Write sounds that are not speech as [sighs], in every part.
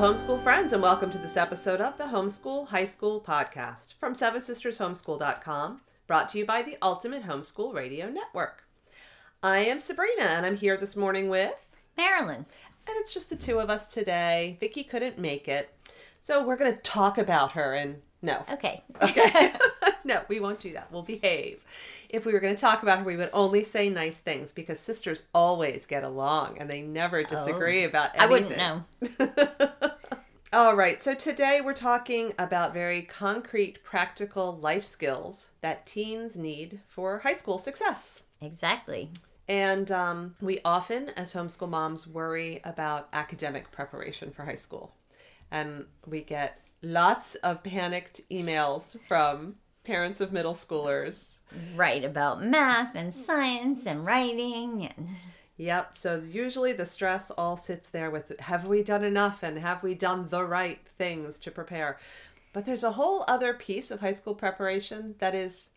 Homeschool friends, and welcome to this episode of the Homeschool High School Podcast from Seven Sisters Homeschool.com, brought to you by the Ultimate Homeschool Radio Network. I am Sabrina, and I'm here this morning with Marilyn. And it's just the two of us today. Vicky couldn't make it, so we're going to talk about her and no. Okay. Okay. [laughs] [laughs] no, we won't do that. We'll behave. If we were going to talk about her, we would only say nice things because sisters always get along and they never disagree Oh. about anything. I wouldn't know. [laughs] All right, so today we're talking about very concrete, practical life skills that teens need for high school success. Exactly. And um, we often, as homeschool moms, worry about academic preparation for high school. And we get lots of panicked emails from parents of middle schoolers. Right about math and science and writing and Yep, so usually the stress all sits there with have we done enough and have we done the right things to prepare? But there's a whole other piece of high school preparation that is,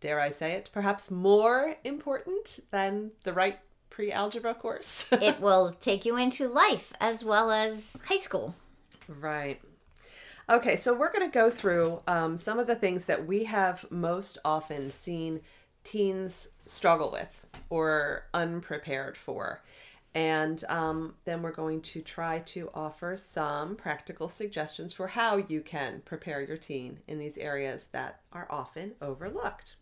dare I say it, perhaps more important than the right pre algebra course. [laughs] it will take you into life as well as high school. Right. Okay, so we're going to go through um, some of the things that we have most often seen teens struggle with or unprepared for. And um, then we're going to try to offer some practical suggestions for how you can prepare your teen in these areas that are often overlooked.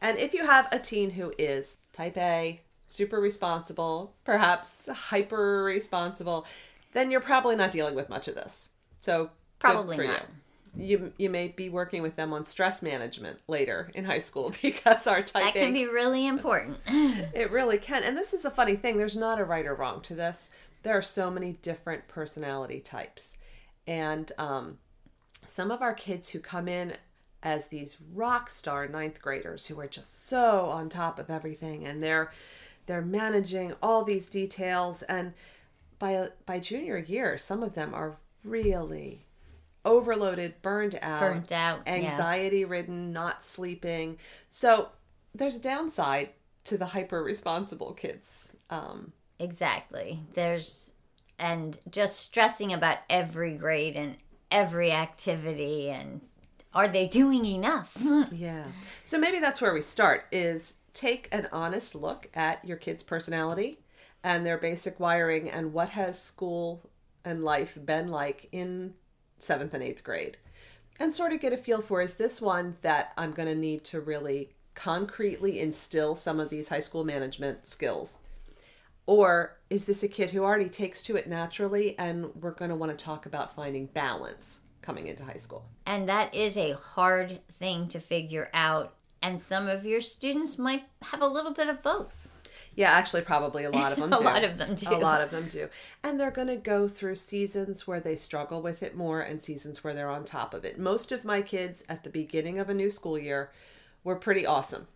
And if you have a teen who is type A, super responsible, perhaps hyper responsible, then you're probably not dealing with much of this. So Probably not. You. you you may be working with them on stress management later in high school [laughs] because our type That can be really important. [laughs] [laughs] it really can. And this is a funny thing. There's not a right or wrong to this. There are so many different personality types. And um, some of our kids who come in as these rock star ninth graders who are just so on top of everything and they're they're managing all these details and by by junior year some of them are really overloaded burned out Burnt out, yeah. anxiety ridden not sleeping so there's a downside to the hyper responsible kids um, exactly. There's and just stressing about every grade and every activity and are they doing enough? [laughs] Yeah. So maybe that's where we start is take an honest look at your kid's personality and their basic wiring and what has school and life been like in 7th and 8th grade. And sort of get a feel for is this one that I'm going to need to really concretely instill some of these high school management skills? Or is this a kid who already takes to it naturally and we're going to want to talk about finding balance coming into high school? And that is a hard thing to figure out. And some of your students might have a little bit of both. Yeah, actually, probably a lot [laughs] of them A do. lot of them do. A lot of them do. And they're going to go through seasons where they struggle with it more and seasons where they're on top of it. Most of my kids at the beginning of a new school year were pretty awesome.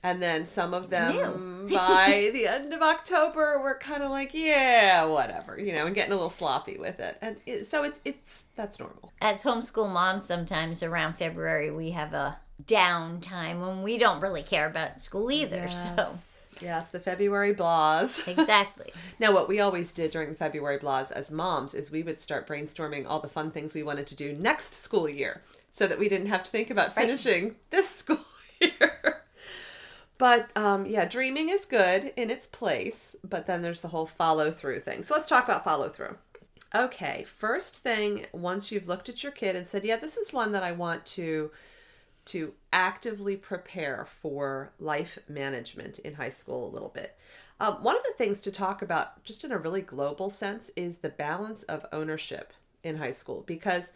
And then some of them [laughs] by the end of October were kind of like, yeah, whatever, you know, and getting a little sloppy with it. And it, so it's it's that's normal. As homeschool moms, sometimes around February, we have a downtime when we don't really care about school either. Yes. Yes, the February blahs. [laughs] Exactly. Now, what we always did during the February blahs as moms is we would start brainstorming all the fun things we wanted to do next school year so that we didn't have to think about finishing this [laughs] school year. But um, yeah, dreaming is good in its place, but then there's the whole follow through thing. So let's talk about follow through. Okay, first thing, once you've looked at your kid and said, yeah, this is one that I want to to actively prepare for life management in high school a little bit. Um, one of the things to talk about, just in a really global sense, is the balance of ownership in high school because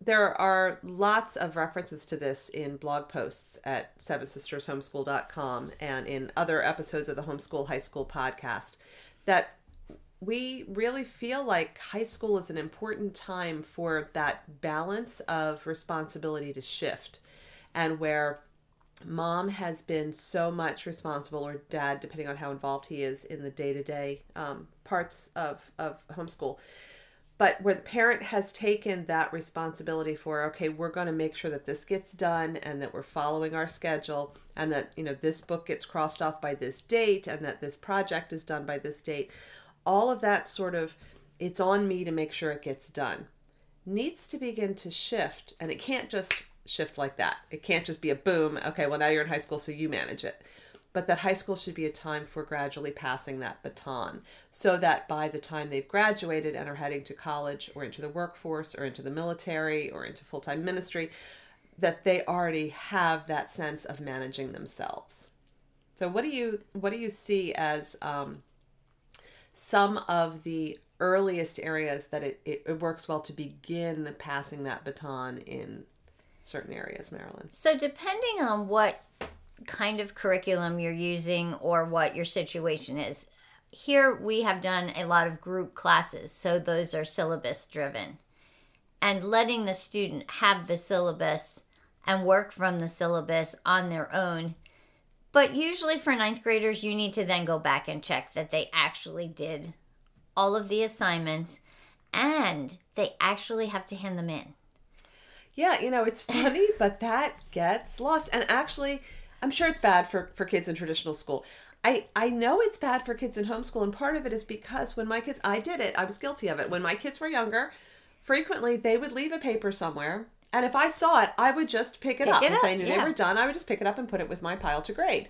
there are lots of references to this in blog posts at seven sisters homeschool.com and in other episodes of the homeschool high school podcast that we really feel like high school is an important time for that balance of responsibility to shift and where mom has been so much responsible or dad depending on how involved he is in the day-to-day um, parts of, of homeschool. But where the parent has taken that responsibility for okay we're going to make sure that this gets done and that we're following our schedule and that you know this book gets crossed off by this date and that this project is done by this date all of that sort of it's on me to make sure it gets done needs to begin to shift. And it can't just shift like that. It can't just be a boom okay well now you're in high school so you manage it. But that high school should be a time for gradually passing that baton so that by the time they've graduated and are heading to college or into the workforce or into the military or into full-time ministry that they already have that sense of managing themselves. So what do you what do you see as um, some of the earliest areas that it, it, it works well to begin passing that baton in certain areas, Marilyn? So, depending on what kind of curriculum you're using or what your situation is, here we have done a lot of group classes, so those are syllabus driven. And letting the student have the syllabus and work from the syllabus on their own. But usually for ninth graders, you need to then go back and check that they actually did all of the assignments and they actually have to hand them in. Yeah, you know, it's funny, [laughs] but that gets lost. And actually, I'm sure it's bad for, for kids in traditional school. I, I know it's bad for kids in homeschool, and part of it is because when my kids, I did it, I was guilty of it. When my kids were younger, frequently they would leave a paper somewhere, and if I saw it, I would just pick it Pick up. it if up, I knew they were done, I would just pick it up and put it with my pile to grade.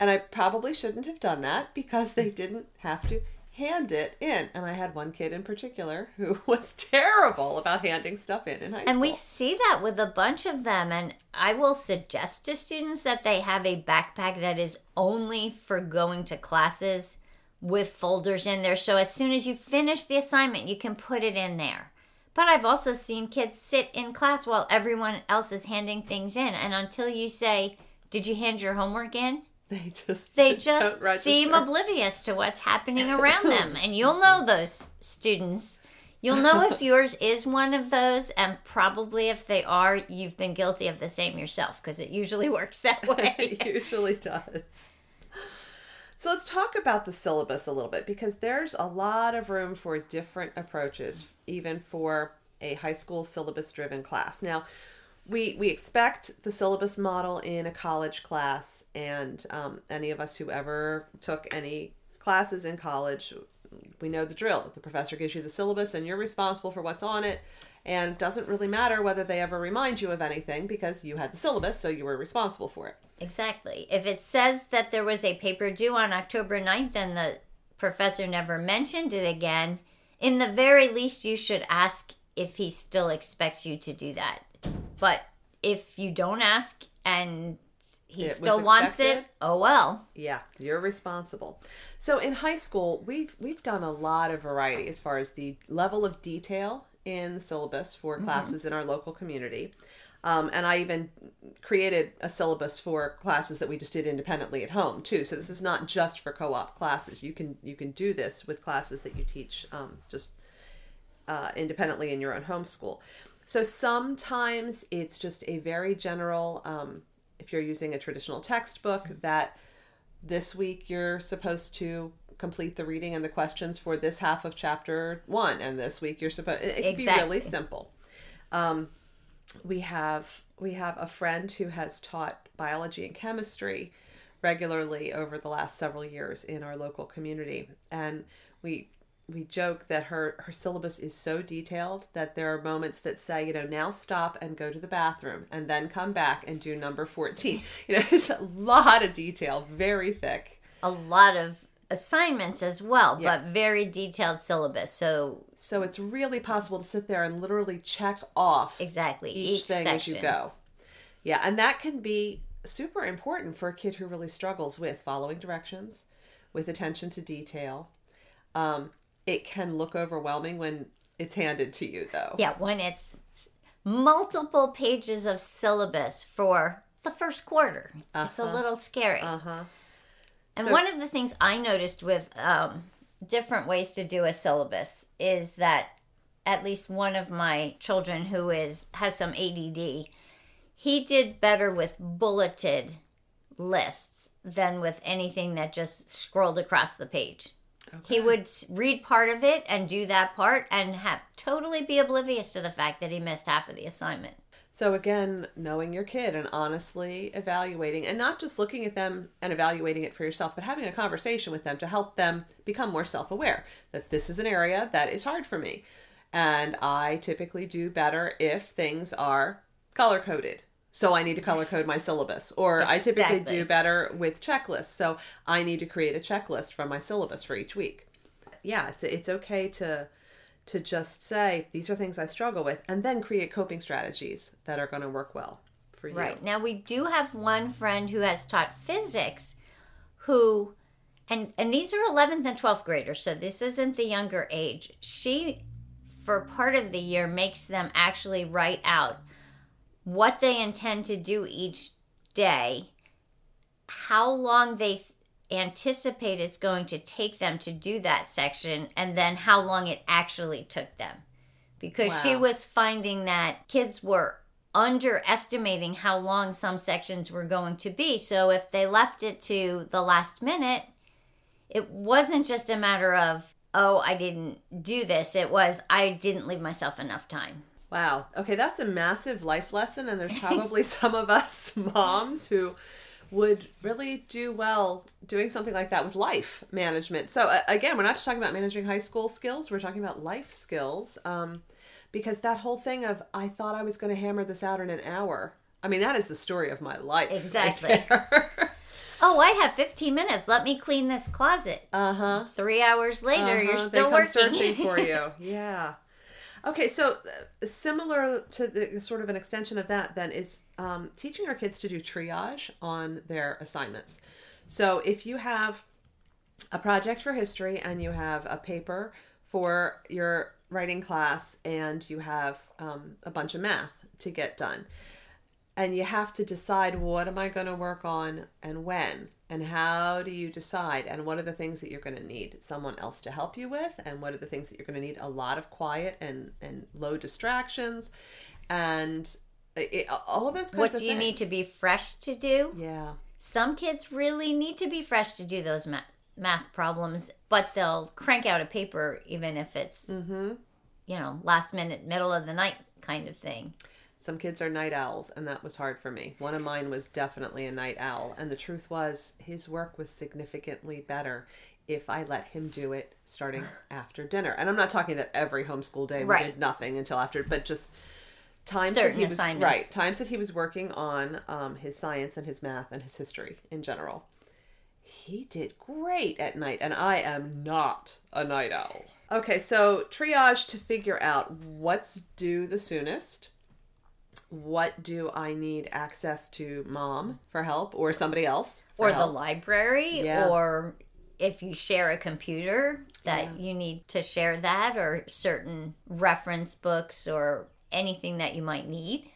And I probably shouldn't have done that because they didn't have to hand it in. And I had one kid in particular who [laughs] was terrible about handing stuff in in high school. And we see that with a bunch of them. And I will suggest to students that they have a backpack that is only for going to classes with folders in there. So as soon as you finish the assignment, you can put it in there. But I've also seen kids sit in class while everyone else is handing things in. And until you say, Did you hand your homework in? [laughs] they just They [laughs] just seem oblivious to what's happening around [laughs] oh, them. And you'll know those students. You'll know if yours is one of those, and probably if they are, you've been guilty of the same yourself because it usually works that way. it usually does. So let's talk about the syllabus a little bit because there's a lot of room for different approaches, even for a high school syllabus driven class. Now, we we expect the syllabus model in a college class, and um, any of us who ever took any classes in college, we know the drill. The professor gives you the syllabus, and you're responsible for what's on it. And doesn't really matter whether they ever remind you of anything because you had the syllabus, so you were responsible for it. exactly. If it says that there was a paper due on October 9th and the professor never mentioned it again, in the very least, you should ask if he still expects you to do that. But if you don't ask and he It still wants it, oh well. Yeah, you're responsible. So in high school, we've we've done a lot of variety as far as the level of detail in the syllabus for classes in our local community. Um, and I even created a syllabus for classes that we just did independently at home too. So this is not just for co-op classes. You can you can do this with classes that you teach um, just uh, independently in your own homeschool. So sometimes it's just a very general. Um, if you're using a traditional textbook, that this week you're supposed to complete the reading and the questions for this half of chapter one, and this week you're supposed. It, it can be really simple. Um, we have we have a friend who has taught biology and chemistry regularly over the last several years in our local community and we we joke that her her syllabus is so detailed that there are moments that say you know now stop and go to the bathroom and then come back and do number 14 [laughs] you know there's a lot of detail very thick A lot of assignments as well, Yeah. but very detailed syllabus. So so it's really possible to sit there and literally check off exactly each, each, thing section. as you go. Yeah, and that can be super important for a kid who really struggles with following directions, with attention to detail. Um, it can look overwhelming when it's handed to you, though. Yeah, when it's multiple pages of syllabus for the first quarter, it's a Uh-huh. little scary. Uh huh. And So- one of the things I noticed with um, different ways to do a syllabus is that at least one of my children who is has some ADD, he did better with bulleted lists than with anything that just scrolled across the page. Oh, he would read part of it and do that part and have totally be oblivious to the fact that he missed half of the assignment. So again, knowing your kid and honestly evaluating and not just looking at them and evaluating it for yourself, but having a conversation with them to help them become more self-aware that this is an area that is hard for me. And I typically do better if things are color coded. So I need to color code my syllabus. Or I typically Exactly. do better with checklists. So I need to create a checklist from my syllabus for each week. Yeah, it's it's okay to to just say these are things I struggle with and then create coping strategies that are going to work well for you. Right. Now we do have one friend who has taught physics who and and these are 11th and 12th graders, so this isn't the younger age. She for part of the year makes them actually write out what they intend to do each day, how long they th- anticipate it's going to take them to do that section, and then how long it actually took them. Because she was finding that kids were underestimating how long some sections were going to be. So if they left it to the last minute, it wasn't just a matter of, oh, I didn't do this. It was, I didn't leave myself enough time. Wow. Okay, that's a massive life lesson and there's [laughs] probably some of us [laughs] moms who would really do well doing something like that with life management. So uh, again, we're not just talking about managing high school skills, we're talking about life skills. Um, because that whole thing of I thought I was going to hammer this out in an hour. I mean, that is the story of my life. right Exactly. there. [laughs] Oh, I have 15 minutes. Let me clean this closet. uh-huh. Three hours later, you're Uh-huh, still they come working. searching for you. Yeah. Okay, so uh, similar to the sort of an extension of that, then is um, teaching our kids to do triage on their assignments. So if you have a project for history and you have a paper for your writing class and you have um, a bunch of math to get done, and you have to decide what am I going to work on and when and how do you decide and what are the things that you're going to need someone else to help you with and what are the things that you're going to need a lot of quiet and and low distractions and it, all of those kinds What of do you things. need to be fresh to do? yeah Some kids really need to be fresh to do those math, math problems, but they'll crank out a paper even if it's, mm-hmm. you know, last minute, middle of the night kind of thing. Some kids are night owls, and that was hard for me. One of mine was definitely a night owl, and the truth was his work was significantly better if I let him do it starting [sighs] after dinner. And I'm not talking that every homeschool day we Right. did nothing until after, but just times Certain that he was assignments. right times that he was working on um, his science and his math and his history in general. He did great at night, and I am not a night owl. Okay, so triage to figure out what's due the soonest what do I need access to mom for help or somebody else for Or the library, Yeah. or if you share a computer, that Yeah. you need to share that, or certain reference books, or anything that you might need.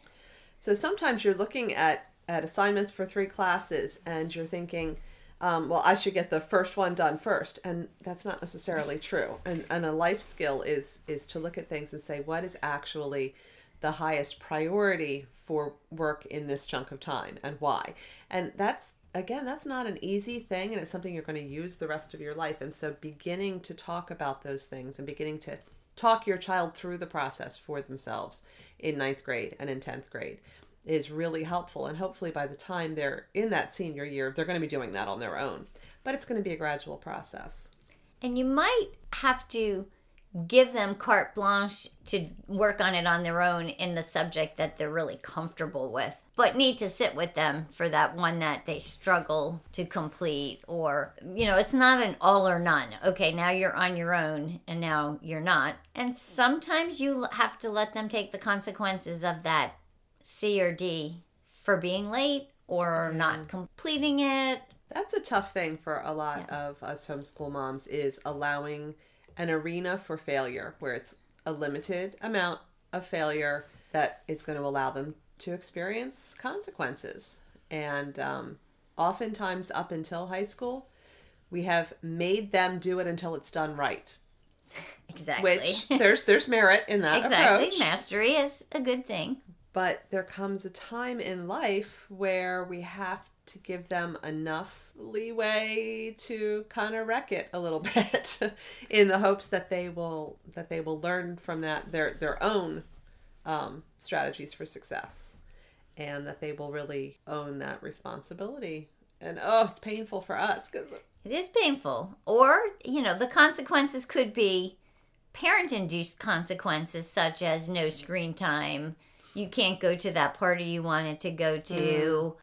so sometimes you're looking at at assignments for three classes and you're thinking um, well i should get the first one done first and that's not necessarily true and, and a life skill is is to look at things and say what is actually the highest priority for work in this chunk of time and why. And that's again that's not an easy thing and it's something you're going to use the rest of your life. And so beginning to talk about those things and beginning to talk your child through the process for themselves in ninth grade and in 10th grade is really helpful. And hopefully by the time they're in that senior year they're going to be doing that on their own. But it's going to be a gradual process. And you might have to give them carte blanche to work on it on their own in the subject that they're really comfortable with, but need to sit with them for that one that they struggle to complete. Or, you know, it's not an all or none. Okay, now you're on your own and now you're not. And sometimes you have to let them take the consequences of that C or D for being late or not completing it that's a tough thing for a lot of us homeschool moms is allowing an arena for failure where it's a limited amount of failure that is going to allow them to experience consequences and um, oftentimes up until high school we have made them do it until it's done right exactly. which there's there's merit in that exactly. approach Mastery is a good thing. but there comes a time in life where we have to give them enough leeway to kind of wreck it a little [laughs] bit in the hopes that they will that they will learn from that their their own um, strategies for success and that they will really own that responsibility. And oh, it's painful for us because It is painful. Or, you know, the consequences could be parent induced consequences, such as no screen time. You can't go to that party you wanted to go to.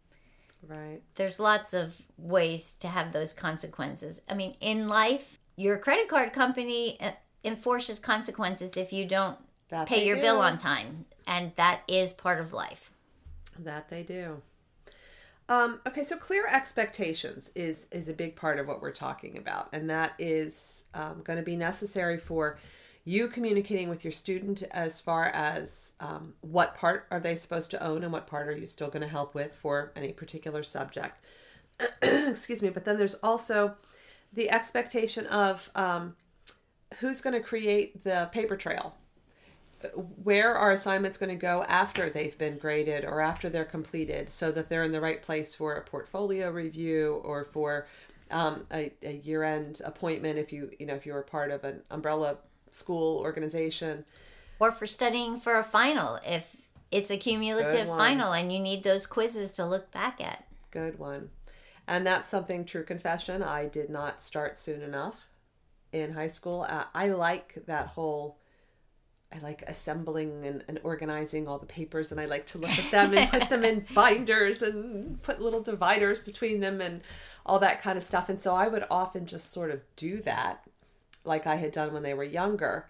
Right, There's lots of ways to have those consequences. I mean, in life, your credit card company uh, enforces consequences if you don't that pay your do. bill on time. And that is part of life. That they do. Um, okay, so clear expectations is is a big part of what we're talking about, and that is um, going to be necessary for you communicating with your student as far as um, what part are they supposed to own and what part are you still going to help with for any particular subject. [clears throat] Excuse me, but then there's also the expectation of um, who's going to create the paper trail where are assignments going to go after they've been graded or after they're completed so that they're in the right place for a portfolio review or for um, a, a year-end appointment if you you know if you were part of an umbrella school organization Or for studying for a final, if it's a cumulative final and you need those quizzes to look back at. good one and that's something true confession i did not start soon enough in high school uh, i like that whole I like assembling and, and organizing all the papers, and I like to look at them and put them in [laughs] binders and put little dividers between them and all that kind of stuff. And so I would often just sort of do that, like I had done when they were younger.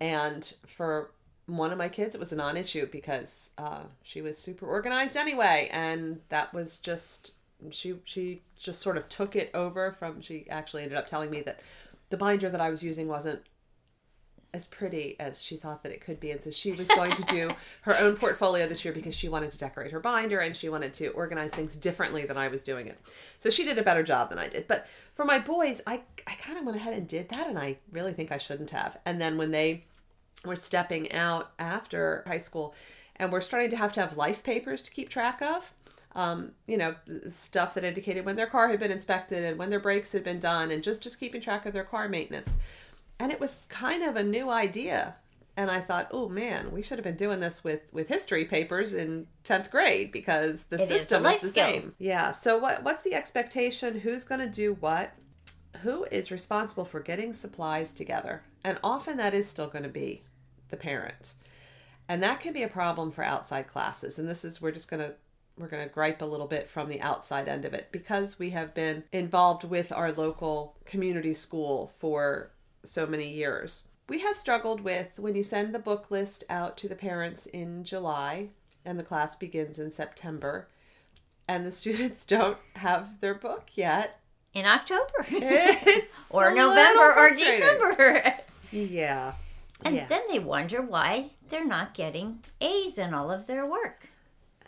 And for one of my kids, it was a non issue because uh, she was super organized anyway. And that was just, she, she just sort of took it over from, she actually ended up telling me that the binder that I was using wasn't as pretty as she thought that it could be. And so she was going to do [laughs] her own portfolio this year because she wanted to decorate her binder and she wanted to organize things differently than I was doing it. So she did a better job than I did. But for my boys, I, I kind of went ahead and did that and I really think I shouldn't have. And then when they were stepping out after high school and we're starting to have to have life papers to keep track of, um, you know, stuff that indicated when their car had been inspected and when their brakes had been done and just, just keeping track of their car maintenance and it was kind of a new idea. And i thought oh man we should have been doing this with with history papers in 10th grade because the It is system life is the skill. same. Yeah so what what's the expectation? Who's going to do what? Who is responsible for getting supplies together? And often that is still going to be the parent. And that can be a problem for outside classes. And this is we're just going to we're going to gripe a little bit from the outside end of it because we have been involved with our local community school for so many years. We have struggled with when you send the book list out to the parents in July and the class begins in September and the [laughs] students don't have their book yet. In October. [laughs] It's [laughs] or November or. December. Yeah. and yeah. then they wonder why they're not getting A's in all of their work.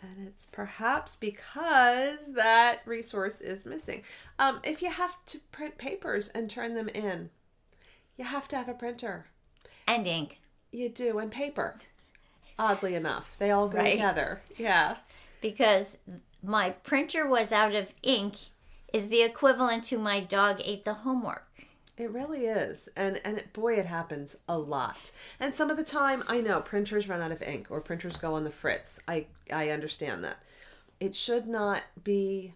And it's perhaps because that resource is missing. Um, if you have to print papers and turn them in, you have to have a printer. And ink. You do, and paper. Oddly enough, they all go Right. together. Yeah. Because my printer was out of ink is the equivalent to my dog ate the homework. It really is, and and it, boy, it happens a lot. And some of the time, I know printers run out of ink or printers go on the fritz. I I understand that. It should not be.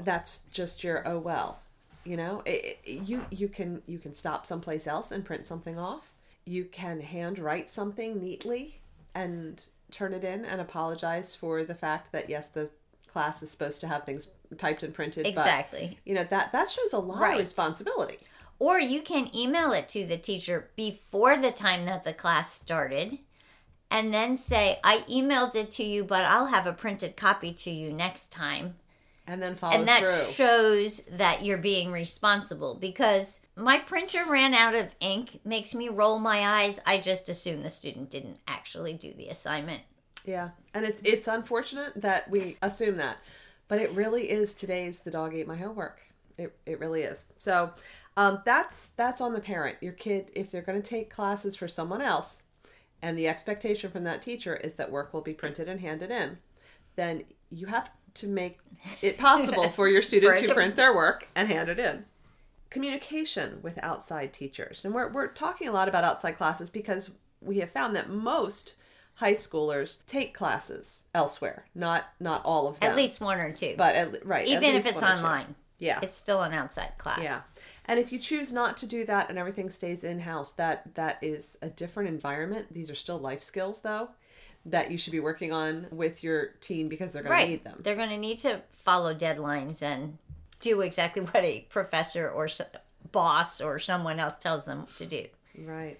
That's just your oh well, you know. It, it- you you can you can stop someplace else and print something off. You can hand write something neatly and turn it in and apologize for the fact that yes, the class is supposed to have things typed and printed. Exactly. But, you know that that shows a lot Right. of responsibility. Or you can email it to the teacher before the time that the class started and then say, I emailed it to you, but I'll have a printed copy to you next time. And then follow and that through. shows that you're being responsible because my printer ran out of ink makes me roll my eyes i just assume the student didn't actually do the assignment yeah, and it's it's unfortunate that we assume that, but it really is today's the dog ate my homework. It it really is. So, um, that's that's on the parent. Your kid, if they're going to take classes for someone else, and the expectation from that teacher is that work will be printed and handed in, then you have to make it possible for your [laughs] student For to print their work and hand it in. Communication with outside teachers. And we're, we're talking a lot about outside classes because we have found that most high schoolers take classes elsewhere. Not not all of them. At least one or two. but at, right. at Even if it's online, Yeah. it's still an outside class. Yeah. And if you choose not to do that and everything stays in house, that that is a different environment. These are still life skills though that you should be working on with your teen because they're going Right. to need them. They're going to need to follow deadlines and do exactly [laughs] what a professor or boss or someone else tells them to do. Right.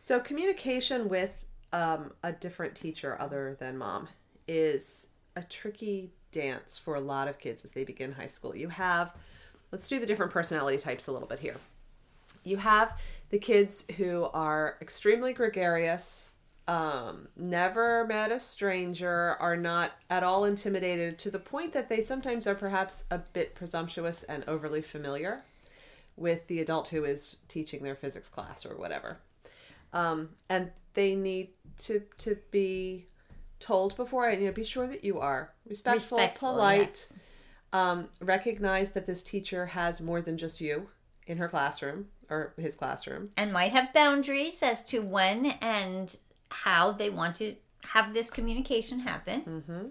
So communication with um, a different teacher other than mom is a tricky dance for a lot of kids as they begin high school. You have, let's do the different personality types a little bit here. You have the kids who are extremely gregarious, um, never met a stranger, are not at all intimidated to the point that they sometimes are perhaps a bit presumptuous and overly familiar with the adult who is teaching their physics class or whatever. Um, and they need to to be told before and you know be sure that you are respectful, Respectful, polite, yes. um, recognize that this teacher has more than just you in her classroom or his classroom. And might have boundaries as to when and how they want to have this communication happen. Mm-hmm.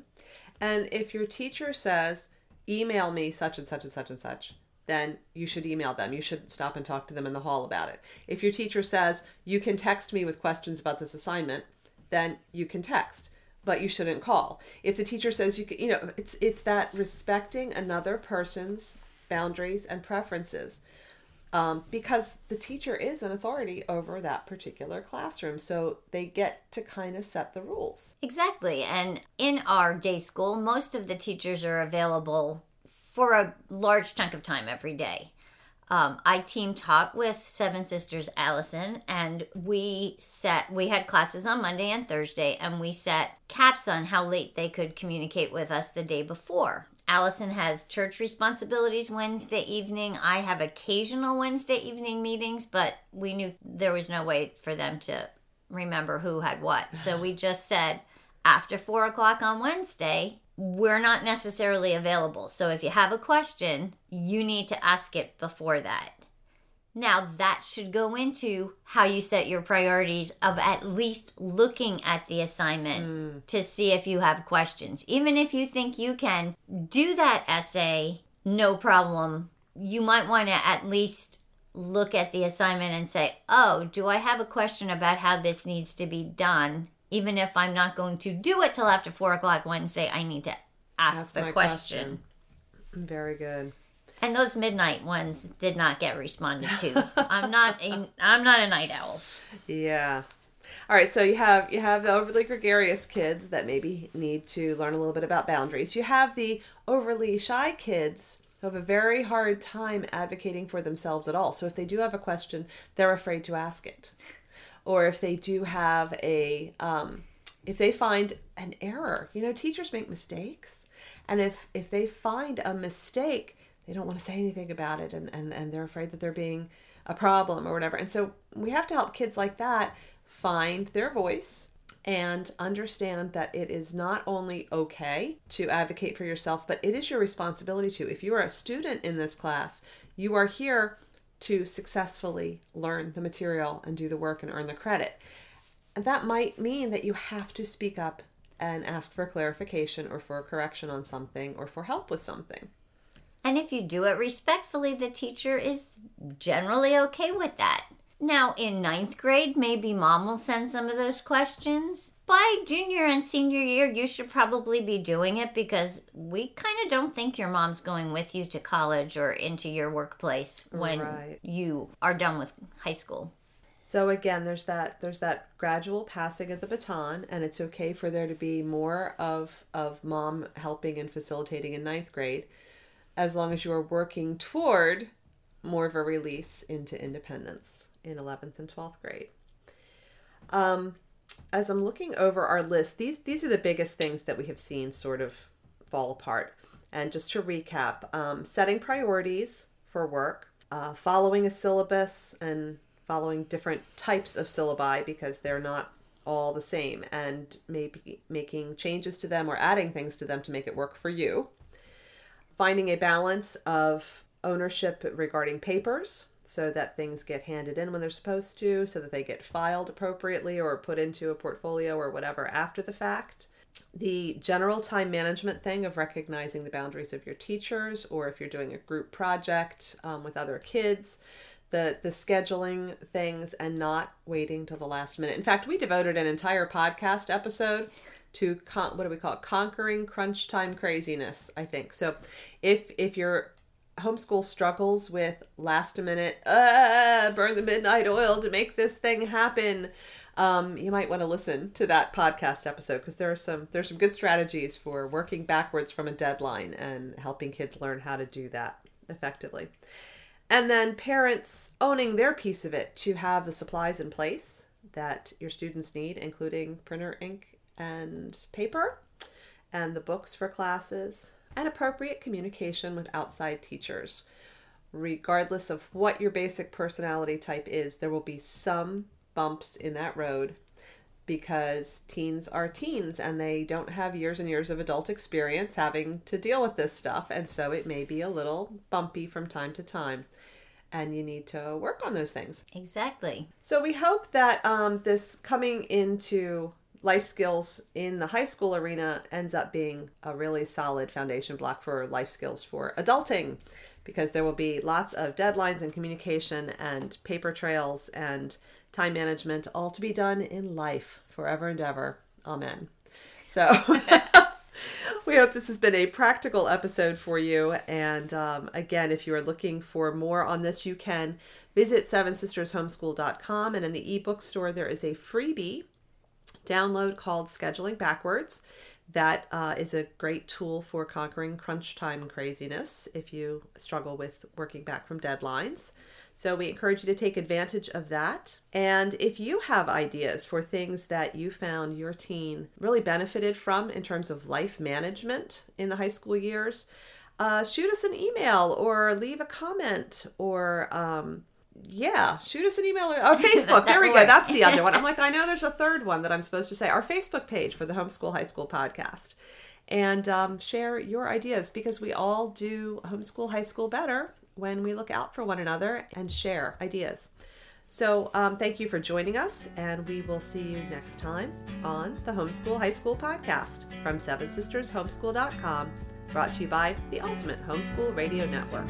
And if your teacher says, email me such and such and such and such, then you should email them. You should stop and talk to them in the hall about it. If your teacher says, you can text me with questions about this assignment, then you can text, but you shouldn't call. If the teacher says you can, you know, it's it's that respecting another person's boundaries and preferences. Um, because the teacher is an authority over that particular classroom. So they get to kind of set the rules. Exactly. And in our day school, most of the teachers are available for a large chunk of time every day. Um, I team taught with Seven Sisters Allison, and we set we had classes on Monday and Thursday, and we set caps on how late they could communicate with us the day before. Allison has church responsibilities Wednesday evening. I have occasional Wednesday evening meetings, but we knew there was no way for them to remember who had what. So we [sighs] just said after four o'clock on Wednesday, we're not necessarily available. So if you have a question, you need to ask it before that. Now, that should go into how you set your priorities of at least looking at the assignment mm. to see if you have questions. Even if you think you can do that essay, no problem. You might want to at least look at the assignment and say, oh, do I have a question about how this needs to be done? Even if I'm not going to do it till after four o'clock Wednesday, I need to ask, Ask the my question. Very good. And those midnight ones did not get responded to. [laughs] I'm not a I'm not a night owl. Yeah. All right, so you have you have the overly gregarious kids that maybe need to learn a little bit about boundaries. You have the overly shy kids who have a very hard time advocating for themselves at all. So if they do have a question, they're afraid to ask it. Or if they do have a um, if they find an error, you know, teachers make mistakes. And if if they find a mistake, they don't want to say anything about it and, and, and they're afraid that they're being a problem or whatever. And so we have to help kids like that find their voice and understand that it is not only okay to advocate for yourself, but it is your responsibility to. If you are a student in this class, you are here to successfully learn the material and do the work and earn the credit. And that might mean that you have to speak up and ask for clarification or for a correction on something or for help with something. And if you do it respectfully, the teacher is generally okay with that. Now, in ninth grade, maybe mom will send some of those questions. By junior and senior year, you should probably be doing it because we kind of don't think your mom's going with you to college or into your workplace when Right. you are done with high school. So again, there's that there's that gradual passing of the baton, and it's okay for there to be more of of mom helping and facilitating in ninth grade, as long as you are working toward more of a release into independence in eleventh and twelfth grade. Um, as I'm looking over our list, these these are the biggest things that we have seen sort of fall apart. And just to recap, um, setting priorities for work, uh, following a syllabus and following different types of syllabi because they're not all the same, and maybe making changes to them or adding things to them to make it work for you. Finding a balance of ownership regarding papers. so that things get handed in when they're supposed to, so that they get filed appropriately or put into a portfolio or whatever after the fact. The general time management thing of recognizing the boundaries of your teachers, or if you're doing a group project um, with other kids, the the scheduling things and not waiting till the last minute. In fact, we devoted an entire podcast episode to con- what do we call it? conquering crunch time craziness. I think so. If if your homeschool struggles with last minute, uh, burn the midnight oil to make this thing happen. Um, you might want to listen to that podcast episode because there are some there's some good strategies for working backwards from a deadline and helping kids learn how to do that effectively. And then parents owning their piece of it to have the supplies in place that your students need, including printer ink and paper, and the books for classes, and appropriate communication with outside teachers. Regardless of what your basic personality type is, there will be some bumps in that road because teens are teens and they don't have years and years of adult experience having to deal with this stuff. And so it may be a little bumpy from time to time. And you need to work on those things. Exactly. So we hope that um, this coming into life skills in the high school arena ends up being a really solid foundation block for life skills for adulting because there will be lots of deadlines and communication and paper trails and time management, all to be done in life forever and ever. Amen. So [laughs] we hope this has been a practical episode for you. And um, again, if you are looking for more on this, you can visit sevensistershomeschool.com. And in the ebook store, there is a freebie download called Scheduling Backwards. That uh, is a great tool for conquering crunch time craziness if you struggle with working back from deadlines. So we encourage you to take advantage of that. And if you have ideas for things that you found your teen really benefited from in terms of life management in the high school years, uh, shoot us an email or leave a comment or um, yeah, shoot us an email or, or Facebook. there we go. [laughs] That's the other one. I'm like, I know there's a third one that I'm supposed to say. Our Facebook page for the Homeschool High School podcast. And um, share your ideas because we all do homeschool high school better when we look out for one another and share ideas. So, um, thank you for joining us, and we will see you next time on the Homeschool High School podcast from Seven Sisters Homeschool.com, brought to you by the Ultimate Homeschool Radio Network.